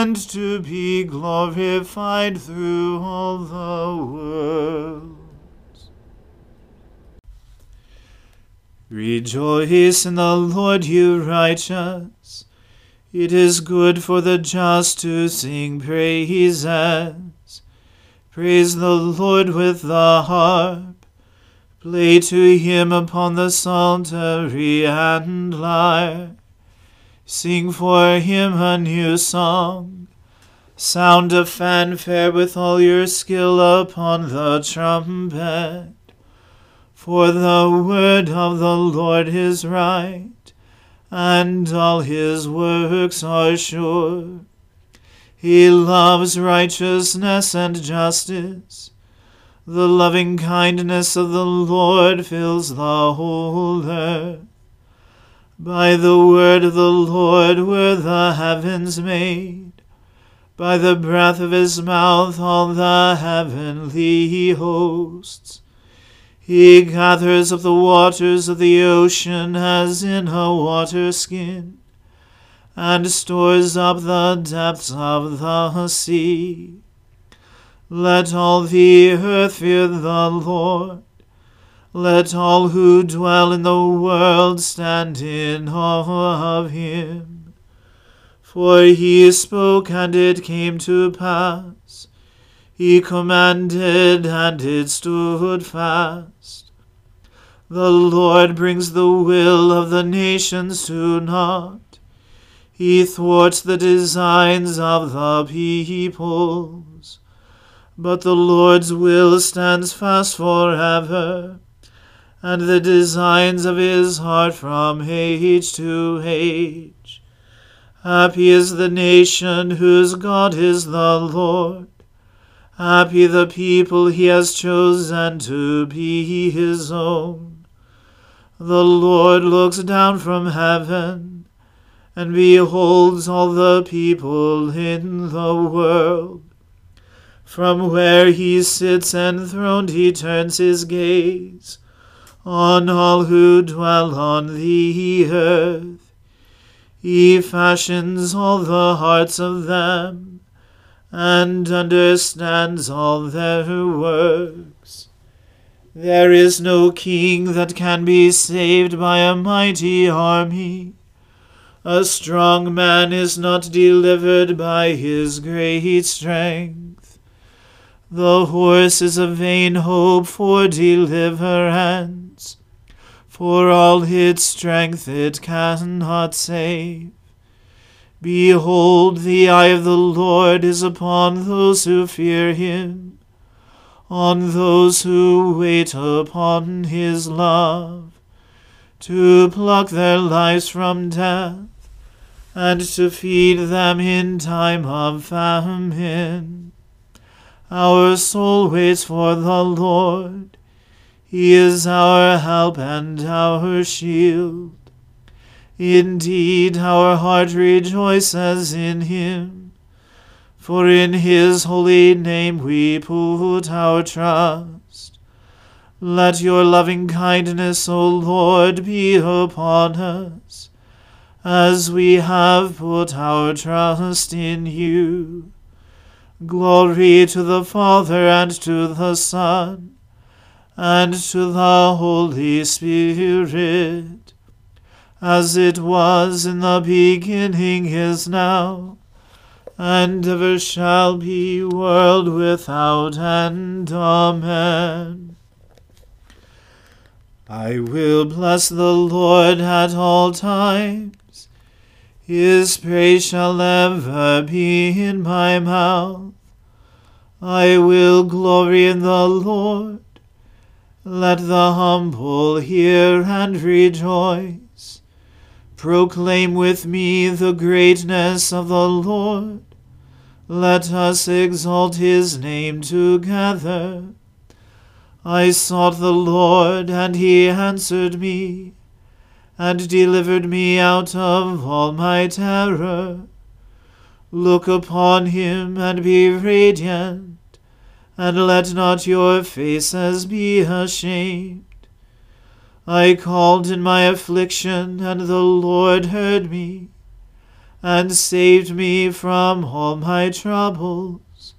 and to be glorified through all the worlds. Rejoice in the Lord, you righteous. It is good for the just to sing praises. Praise the Lord with the harp Play to him upon the psaltery and lyre. Sing for him a new song. Sound a fanfare with all your skill upon the trumpet. For the word of the Lord is right, and all his works are sure. He loves righteousness and justice. The loving kindness of the Lord fills the whole earth. By the word of the Lord were the heavens made, by the breath of his mouth all the heavenly hosts. He gathers up the waters of the ocean as in a water skin, and stores up the depths of the sea. Let all the earth fear the Lord. Let all who dwell in the world stand in awe of him. For he spoke, and it came to pass. He commanded, and it stood fast. The Lord brings the will of the nations to naught. He thwarts the designs of the peoples. But the Lord's will stands fast forever, and the designs of his heart from age to age. Happy is the nation whose God is the Lord. Happy the people he has chosen to be his own. The Lord looks down from heaven and beholds all the people in the world. From where he sits enthroned, he turns his gaze on all who dwell on the earth. He fashions all the hearts of them and understands all their works. There is no king that can be saved by a mighty army. A strong man is not delivered by his great strength. The horse is a vain hope for deliverance. For all its strength it cannot save. Behold, the eye of the Lord is upon those who fear him on those who wait upon his love, to pluck their lives from death, and to feed them in time of famine. Our soul waits for the Lord. He is our help and our shield. Indeed, our heart rejoices in him for in his holy name we put our trust. Let your loving kindness, O Lord, be upon us, as we have put our trust in you. Glory to the Father and to the Son and to the Holy Spirit, as it was in the beginning is now and ever shall be, world without end. Amen. I will bless the Lord at all times. His praise shall ever be in my mouth. I will glory in the Lord. Let the humble hear and rejoice. Proclaim with me the greatness of the Lord. Let us exalt his name together. I sought the Lord, and he answered me, and delivered me out of all my terror. Look upon him, and be radiant, and let not your faces be ashamed. I called in my affliction, and the Lord heard me and saved me from all my troubles.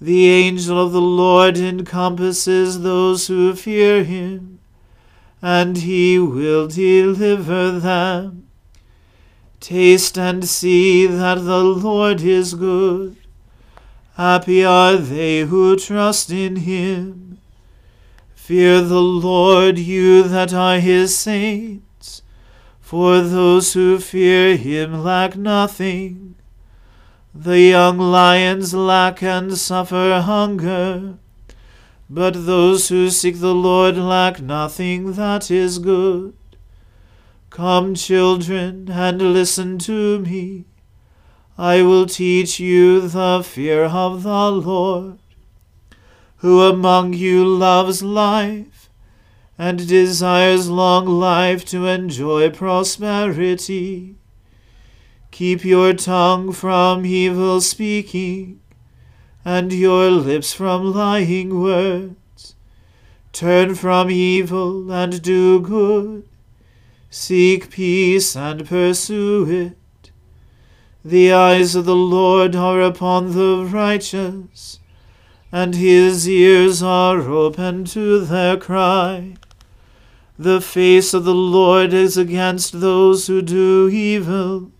The angel of the Lord encompasses those who fear him, and he will deliver them. Taste and see that the Lord is good. Happy are they who trust in him. Fear the Lord, you that are his saints for those who fear him lack nothing. The young lions lack and suffer hunger, but those who seek the Lord lack nothing that is good. Come, children, and listen to me. I will teach you the fear of the Lord. Who among you loves life? and desires long life to enjoy prosperity. Keep your tongue from evil speaking, and your lips from lying words. Turn from evil and do good. Seek peace and pursue it. The eyes of the Lord are upon the righteous, and his ears are open to their cry. The face of the Lord is against those who do evil,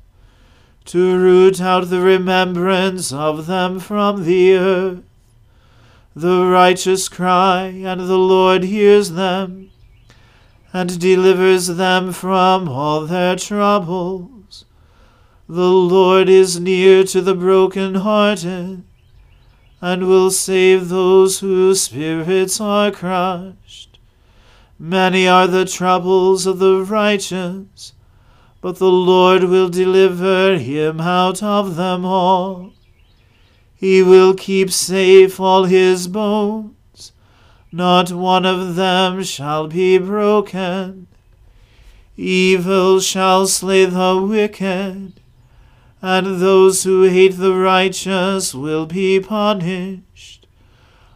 to root out the remembrance of them from the earth. The righteous cry, and the Lord hears them, and delivers them from all their troubles. The Lord is near to the broken-hearted, and will save those whose spirits are crushed. Many are the troubles of the righteous, but the Lord will deliver him out of them all. He will keep safe all his bones not one of them shall be broken. Evil shall slay the wicked, and those who hate the righteous will be punished.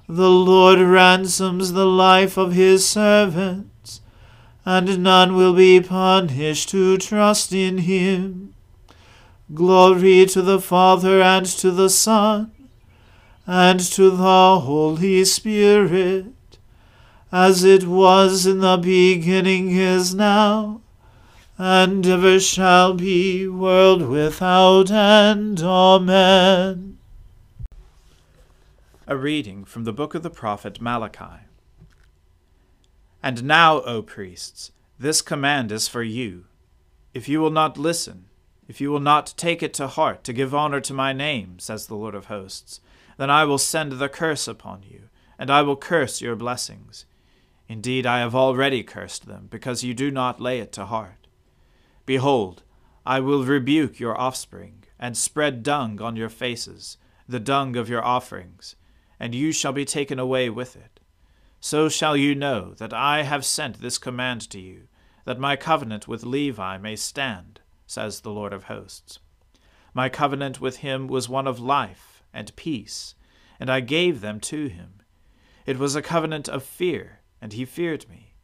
The Lord ransoms the life of his servants, and none will be punished who trust in him. Glory to the Father and to the Son and to the Holy Spirit as it was in the beginning is now, and ever shall be, world without end. Amen. A reading from the book of the prophet Malachi. And now, O priests, this command is for you. If you will not listen, if you will not take it to heart to give honor to my name, says the Lord of hosts, then I will send the curse upon you, and I will curse your blessings. Indeed, I have already cursed them, because you do not lay it to heart. Behold, I will rebuke your offspring, and spread dung on your faces, the dung of your offerings, and you shall be taken away with it. So shall you know that I have sent this command to you, that my covenant with Levi may stand, says the Lord of hosts. My covenant with him was one of life and peace, and I gave them to him. It was a covenant of fear and he feared me.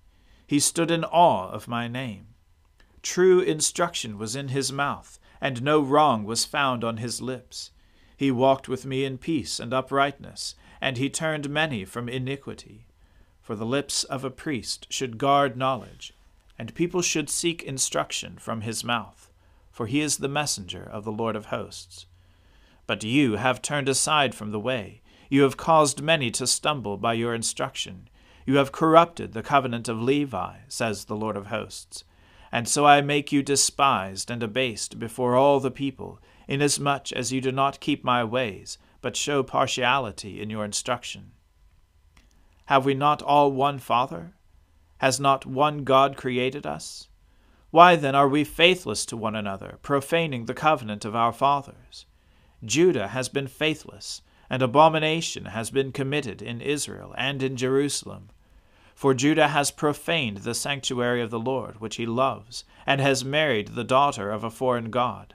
He stood in awe of my name. True instruction was in his mouth, and no wrong was found on his lips. He walked with me in peace and uprightness, and he turned many from iniquity. For the lips of a priest should guard knowledge, and people should seek instruction from his mouth, for he is the messenger of the Lord of hosts. But you have turned aside from the way, you have caused many to stumble by your instruction. You have corrupted the covenant of Levi, says the Lord of hosts. And so I make you despised and abased before all the people, inasmuch as you do not keep my ways, but show partiality in your instruction. Have we not all one Father? Has not one God created us? Why then are we faithless to one another, profaning the covenant of our fathers? Judah has been faithless, and abomination has been committed in Israel and in Jerusalem. For Judah has profaned the sanctuary of the Lord, which he loves, and has married the daughter of a foreign god.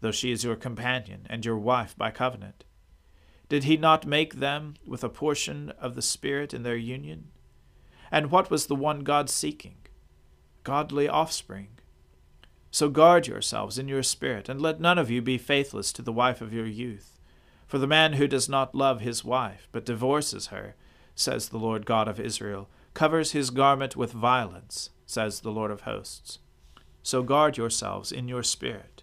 though she is your companion and your wife by covenant. Did he not make them with a portion of the Spirit in their union? And what was the one God seeking? Godly offspring. So guard yourselves in your spirit, and let none of you be faithless to the wife of your youth. For the man who does not love his wife, but divorces her, says the Lord God of Israel, covers his garment with violence, says the Lord of hosts. So guard yourselves in your spirit,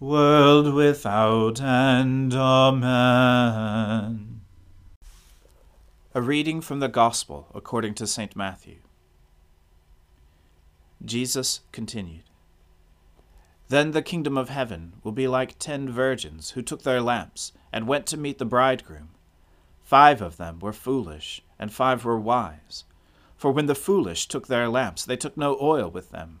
world without end. Amen. A reading from the Gospel according to St. Matthew. Jesus continued Then the kingdom of heaven will be like ten virgins who took their lamps and went to meet the bridegroom. Five of them were foolish, and five were wise. For when the foolish took their lamps, they took no oil with them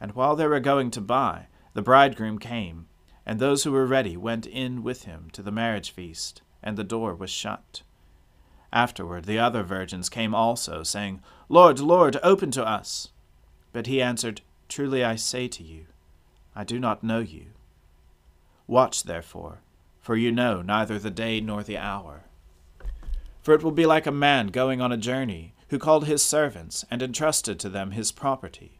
And while they were going to buy, the bridegroom came, and those who were ready went in with him to the marriage feast, and the door was shut. Afterward the other virgins came also, saying, Lord, Lord, open to us. But he answered, Truly I say to you, I do not know you. Watch therefore, for you know neither the day nor the hour. For it will be like a man going on a journey, who called his servants, and entrusted to them his property.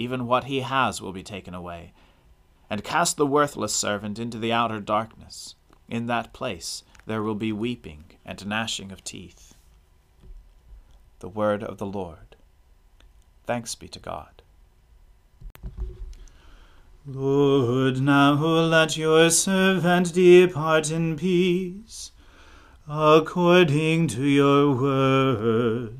even what he has will be taken away. And cast the worthless servant into the outer darkness. In that place there will be weeping and gnashing of teeth. The word of the Lord. Thanks be to God. Lord, now let your servant depart in peace, according to your word.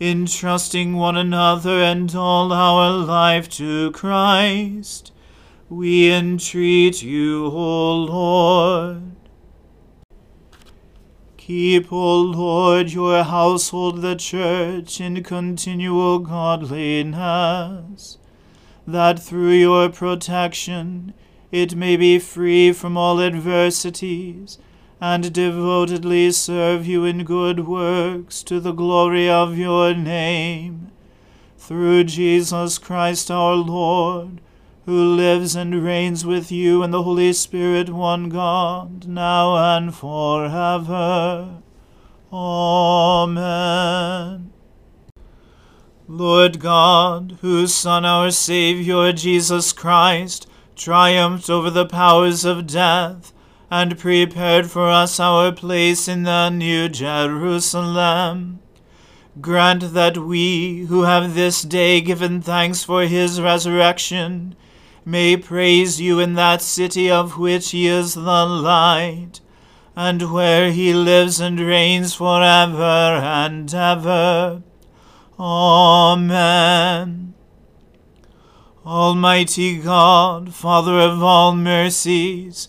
entrusting one another and all our life to Christ. We entreat you, O Lord. Keep, O Lord, your household, the church, in continual godliness, that through your protection it may be free from all adversities, and devotedly serve you in good works to the glory of your name. Through Jesus Christ our Lord, who lives and reigns with you and the Holy Spirit, one God, now and forever. Amen. Lord God, whose Son, our Saviour, Jesus Christ, triumphed over the powers of death, and prepared for us our place in the New Jerusalem, grant that we, who have this day given thanks for his resurrection, may praise you in that city of which he is the light, and where he lives and reigns for ever and ever. Amen. Almighty God, Father of all mercies,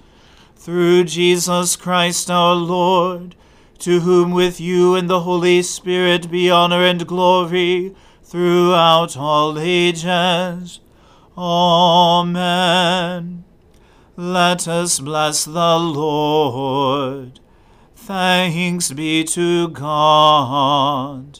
Through Jesus Christ our Lord, to whom with you and the Holy Spirit be honor and glory throughout all ages. Amen. Let us bless the Lord. Thanks be to God.